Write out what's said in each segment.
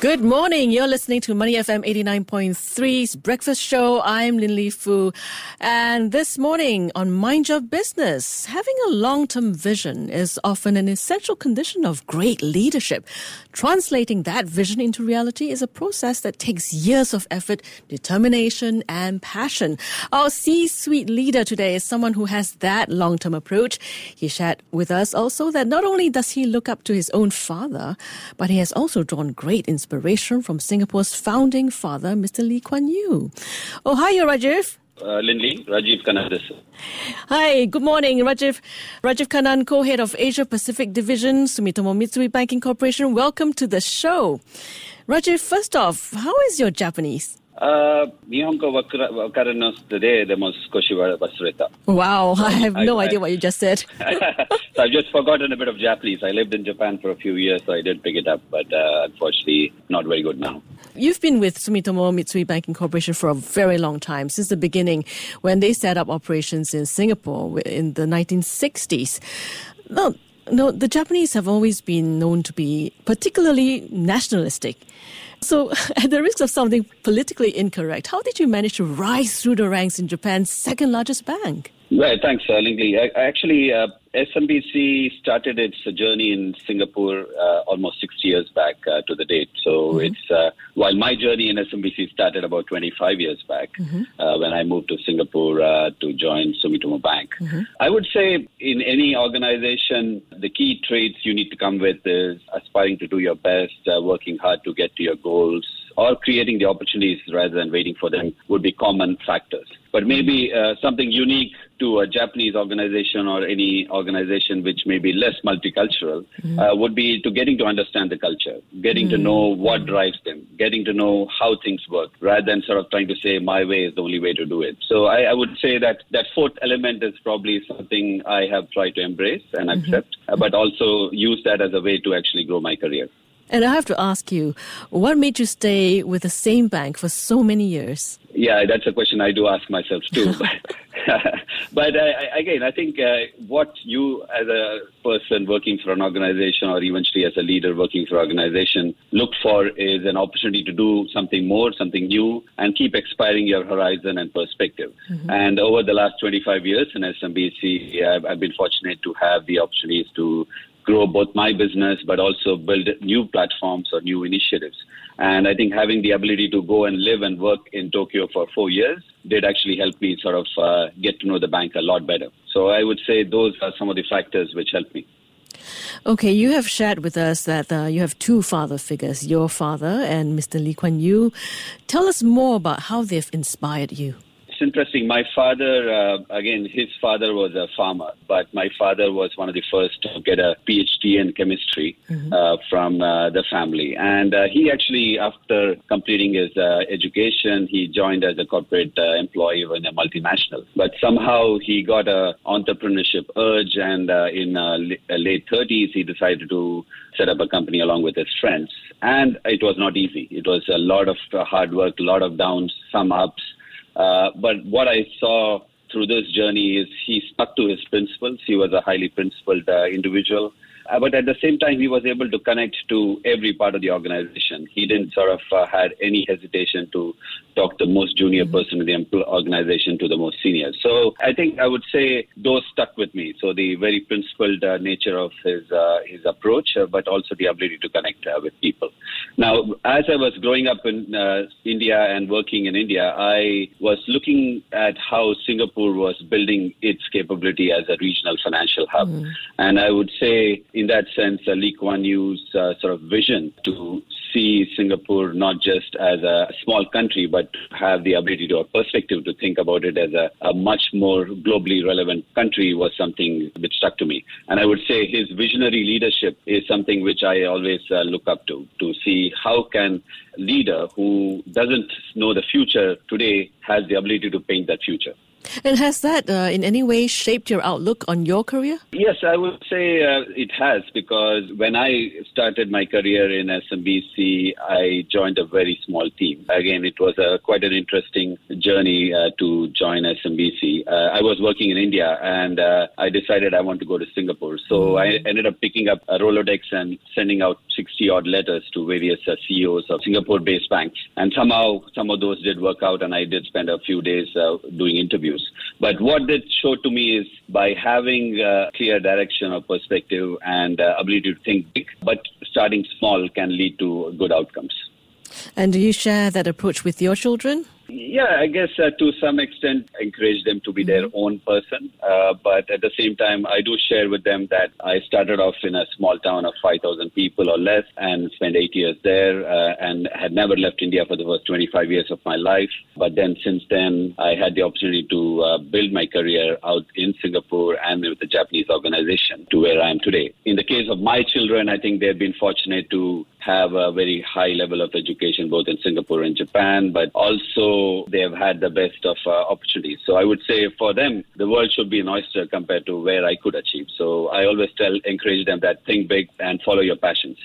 Good morning. You're listening to Money FM 89.3's Breakfast Show. I'm Lin Li Fu. And this morning on Mind Your Business, having a long-term vision is often an essential condition of great leadership. Translating that vision into reality is a process that takes years of effort, determination, and passion. Our C-suite leader today is someone who has that long-term approach. He shared with us also that not only does he look up to his own father, but he has also drawn great inspiration inspiration from Singapore's founding father, Mr. Lee Kuan Yew. Oh, hi, Rajeev. Uh, Lindley, Rajeev Kannan. Hi, good morning, Rajeev. Rajeev Kannan, co-head of Asia Pacific Division, Sumitomo Mitsui Banking Corporation. Welcome to the show. Rajeev, first off, how is your Japanese? Uh, wow, I have no I, idea I, what you just said. so I've just forgotten a bit of Japanese. I lived in Japan for a few years, so I did pick it up, but uh, unfortunately, not very good now. You've been with Sumitomo Mitsui Banking Corporation for a very long time, since the beginning when they set up operations in Singapore in the 1960s. Now, no, the Japanese have always been known to be particularly nationalistic. So, at the risk of sounding politically incorrect, how did you manage to rise through the ranks in Japan's second largest bank? Right, thanks, uh, Lingley. I, actually, uh, SMBC started its journey in Singapore uh, almost 60 years back uh, to the date. So mm-hmm. it's uh, while my journey in SMBC started about 25 years back mm-hmm. Uh, when I moved to Singapore uh, to join Sumitomo Bank. Mm-hmm. I would say in any organization, the key traits you need to come with is aspiring to do your best, uh, working hard to get to your goals, or creating the opportunities rather than waiting for them would be common factors. But maybe uh, something unique to a Japanese organization or any organization which may be less multicultural mm. uh, would be to getting to understand the culture, getting mm. to know what drives them, getting to know how things work, rather than sort of trying to say my way is the only way to do it. So I, I would say that that fourth element is probably something I have tried to embrace and mm-hmm. accept, uh, but also use that as a way to actually grow my career. And I have to ask you, what made you stay with the same bank for so many years? Yeah, that's a question I do ask myself too. but uh, again, I think uh, what you, as a person working for an organization, or eventually as a leader working for an organization, look for is an opportunity to do something more, something new, and keep expiring your horizon and perspective. Mm-hmm. And over the last 25 years in SMBC, I've, I've been fortunate to have the opportunities to grow both my business but also build new platforms or new initiatives. And I think having the ability to go and live and work in Tokyo for four years did actually help me sort of uh, get to know the bank a lot better. So I would say those are some of the factors which helped me. Okay, you have shared with us that uh, you have two father figures, your father and Mr. Lee Kuan Yew. Tell us more about how they've inspired you it's interesting. My father, uh, again, his father was a farmer, but my father was one of the first to get a PhD in chemistry mm-hmm. uh, from uh, the family. And uh, he actually, after completing his uh, education, he joined as a corporate uh, employee in a multinational. But somehow he got a entrepreneurship urge, and in late 30s, he decided to set up a company along with his friends. And it was not easy. It was a lot of hard work, a lot of downs, some ups. Uh, but what I saw through this journey is he stuck to his principles. He was a highly principled uh, individual. Uh, but at the same time, he was able to connect to every part of the organization. He didn't sort of uh, had any hesitation to talk the most junior mm-hmm. person in the organization to the most senior. So I think I would say those stuck with me. So the very principled uh, nature of his uh, his approach, uh, but also the ability to connect uh, with people. Now, as I was growing up in India and working in India, I was looking at how Singapore was building its capability as a regional financial hub, mm-hmm. and I would say in that sense, uh, Lee Kuan Yew's uh, sort of vision to see Singapore not just as a small country, but have the ability to perspective to think about it as a, a much more globally relevant country was something which stuck to me. And I would say his visionary leadership is something which I always uh, look up to, to see how can leader who doesn't know the future today has the ability to paint that future. And has that uh, in any way shaped your outlook on your career? Yes, I would say uh, it has because when I started my career in SMBC, I joined a very small team. Again, it was a, quite an interesting journey uh, to join SMBC. Uh, I was working in India and uh, I decided I want to go to Singapore. So mm-hmm. I ended up picking up a Rolodex and sending out 60 odd letters to various uh, CEOs of Singapore based banks. And somehow some of those did work out and I did spend a few days doing interviews. But what it showed to me is by having clear direction or perspective and uh, ability to think big, but starting small can lead to good outcomes. And do you share that approach with your children? Yeah, I guess uh, to some extent encourage them to be their mm-hmm. own person. Uh, but at the same time, I do share with them that I started off in a small town of 5,000 people or less and spent eight years there uh, and had never left India for the first 25 years of my life. But then since then, I had the opportunity to uh, build my career out in Singapore and with a Japanese organization to where I am today. In the case of my children, I think they've been fortunate to have a very high level of education both in Singapore and Japan, but also they have had the best of uh, opportunities. So I would say for them, the world should be an oyster compared to where I could achieve. So I always tell, encourage them that think big and follow your passions.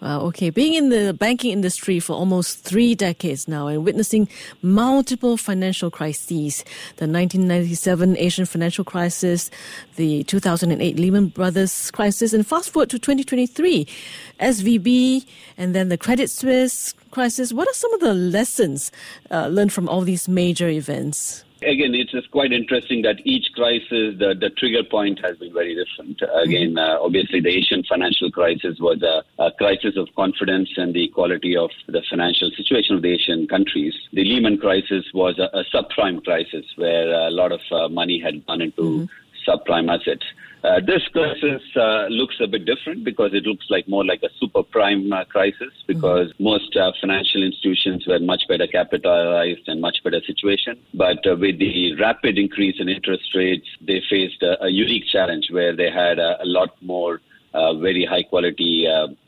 Wow, okay. Being in the banking industry for almost three decades now and witnessing multiple financial crises the 1997 Asian financial crisis, the 2008 Lehman Brothers crisis, and fast forward to 2023, SVB, and then the Credit Suisse crisis. What are some of the lessons uh, learned from all these major events? Again, it's just quite interesting that each crisis, the, the trigger point has been very different. Again, mm-hmm. uh, obviously, the Asian financial crisis was a, a, crisis of confidence and the quality of the financial situation of the Asian countries. The Lehman crisis was a, a subprime crisis where a lot of uh, money had gone into mm-hmm. subprime assets. Uh, this crisis uh, looks a bit different because it looks like more like a super prime uh, crisis because mm-hmm. most uh, financial institutions were much better capitalized and much better situation. But uh, with the rapid increase in interest rates, they faced a, a unique challenge where they had a, a lot more very high quality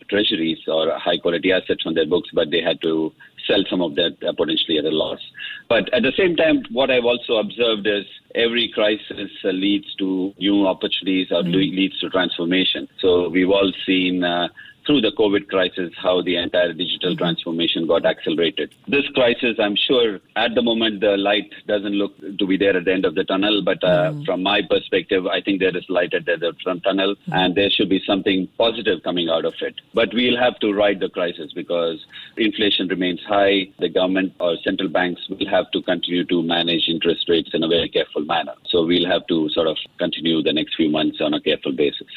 treasuries or high quality assets on their books, but they had to sell some of that uh, potentially at a loss. But at the same time, what I've also observed is every crisis uh, leads to new opportunities or mm-hmm. leads to transformation. So we've all seen uh, through the COVID crisis how the entire digital mm-hmm. transformation got accelerated. This crisis, I'm sure at the moment the light doesn't look to be there at the end of the tunnel, but uh, mm. from my perspective, I think there is light at the end of the tunnel mm. and there should be something positive coming out of it. But we'll have to ride the crisis because inflation remains high. The government or central banks will have to continue to manage interest rates in a very careful manner. So we'll have to sort of continue the next few months on a careful basis.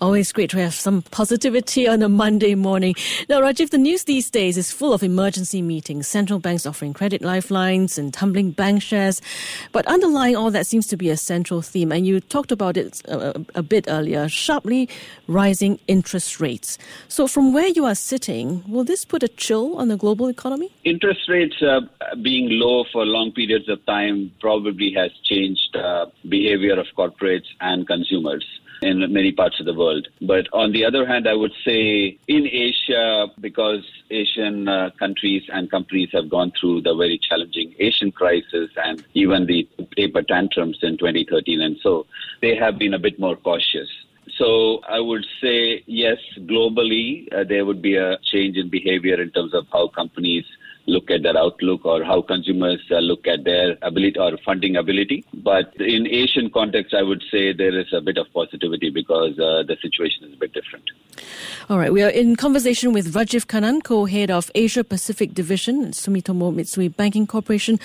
Always great to have some positivity on a Monday morning. Now, Rajeev, the news these days is full of emergency meetings, central banks offering credit lifelines and tumbling bank shares. But underlying all that seems to be a central theme, and you talked about it a, a bit earlier sharply rising interest rates. So, from where you are sitting, will this put a chill on the global economy? Interest rates uh, being low for long periods of time probably has changed uh, behavior of corporates and consumers in many parts of the world. But on the other hand, I would say in Asia, because Asian uh, countries and companies have gone through the very challenging Asian crisis and even the taper tantrums in 2013 and so, they have been a bit more cautious. So I would say yes, globally uh, there would be a change in behavior in terms of how companies look at their outlook or how consumers uh, look at their ability or funding ability. But in Asian context, I would say there is a bit of positivity because uh, the situation is a bit different. All right, we are in conversation with Rajeev Kannan, co-head of Asia Pacific Division, Sumitomo Mitsui Banking Corporation.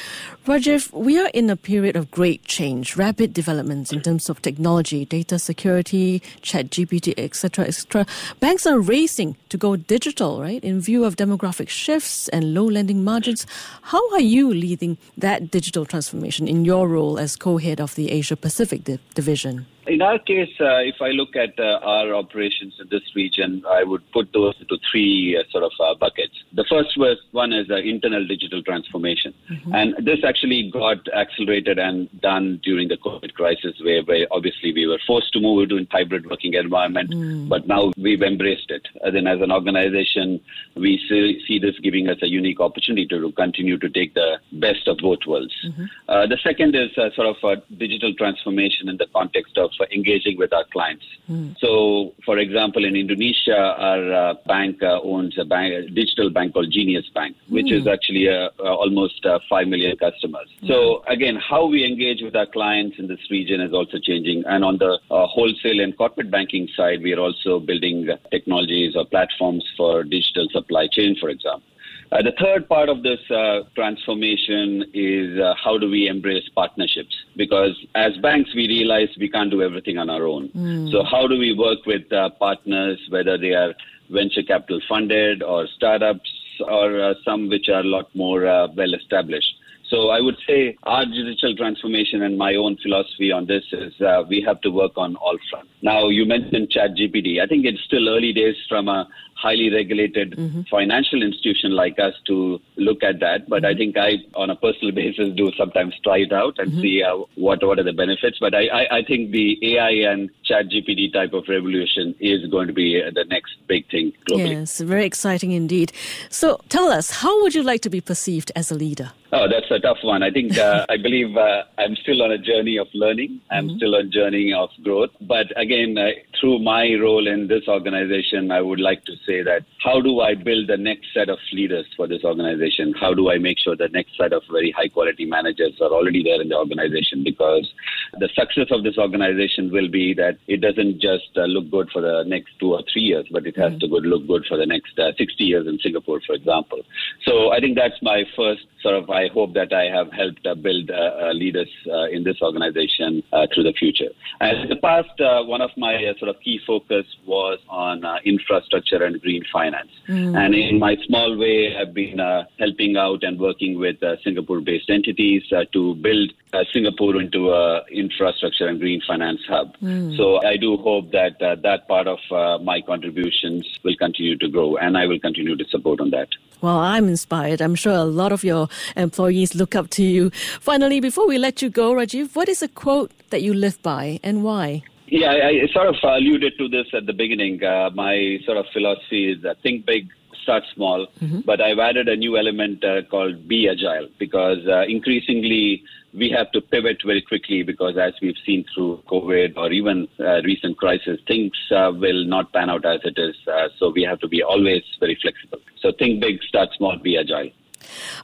Rajeev, we are in a period of great change, rapid developments in terms of technology, data security, chat GPT, etc., etc. Banks are racing to go digital, right, in view of demographic shifts and low lending margins. How are you leading that digital transformation in your role as co-head of the Asia Pacific di- division? In our case, uh, if I look at uh, our operations in this region, I would put those into three uh, sort of uh, buckets. The first was one is uh, internal digital transformation, mm-hmm. and this actually got accelerated and done during the COVID crisis, where, where obviously we were forced to move into a hybrid working environment, mm. but now we've embraced it. And then, as an organization, we see, see, this giving us a unique opportunity to continue to take the best of both worlds. Mm-hmm. Uh, the second is sort of a digital transformation in the context of for engaging with our clients. Mm. So, for example, in Indonesia, our uh, bank uh, owns a, bank, a, digital bank called Jenius Bank, which mm. is actually uh, uh almost uh, 5 million customers. Mm. So, again, how we engage with our clients in this region is also changing. And on the uh, wholesale and corporate banking side, we are also building technologies or platforms for digital supply chain, for example. Uh, the third part of this uh, transformation is uh, how do we embrace partnerships? Because as banks, we realize we can't do everything on our own. Mm. So, how do we work with uh, partners, whether they are venture capital funded or startups or uh, some which are a lot more uh, well established? So I would say our digital transformation and my own philosophy on this is uh, we have to work on all fronts. Now you mentioned ChatGPT. I think it's still early days from a highly regulated mm-hmm. financial institution like us to look at that. But mm-hmm. I think I, on a personal basis, do sometimes try it out and mm-hmm. see uh, what what are the benefits. But I, I, I think the AI and ChatGPT type of revolution is going to be uh, the next big thing globally. Yes, very exciting indeed. So tell us, how would you like to be perceived as a leader? Oh, that's a tough one. I think uh, I believe uh, I'm still on a journey of learning. I'm mm-hmm. still on a journey of growth. But again, uh, through my role in this organization, I would like to say that how do I build the next set of leaders for this organization? How do I make sure the next set of very high quality managers are already there in the organization? Because the success of this organization will be that it doesn't just uh, look good for the next two or three years, but it has mm-hmm. to good, look good for the next uh, 60 years in Singapore, for example. So I think that's my first sort of, I hope that I have helped uh, build uh, uh, leaders uh, in this organization through the future. In the past, one of my sort of key focus was on infrastructure and green finance. Mm. And in my small way, I've been helping out and working with Singapore-based entities to build Singapore into a infrastructure and green finance hub. Mm. So I do hope that that part of my contributions will continue to grow, and I will continue to support on that. Well, I'm inspired. I'm sure a lot of your employees look up to you. Finally, before we let you go, Rajeev, what is a quote that you live by and why? Yeah, I, sort of alluded to this at the beginning. Uh, my sort of philosophy is uh, think big, start small. Mm-hmm. But I've added a new element uh, called be agile because uh, increasingly we have to pivot very quickly because as we've seen through COVID or even uh, recent crisis, things uh, will not pan out as it is. Uh, so we have to be always very flexible. So think big, start small, be agile.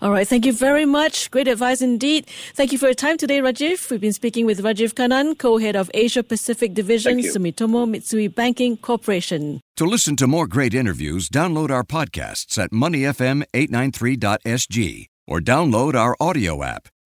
All right. Thank you very much. Great advice indeed. Thank you for your time today, Rajeev. We've been speaking with Rajeev Kannan, co-head of Asia Pacific Division, Sumitomo Mitsui Banking Corporation. To listen to more great interviews, download our podcasts at moneyfm893.sg or download our audio app.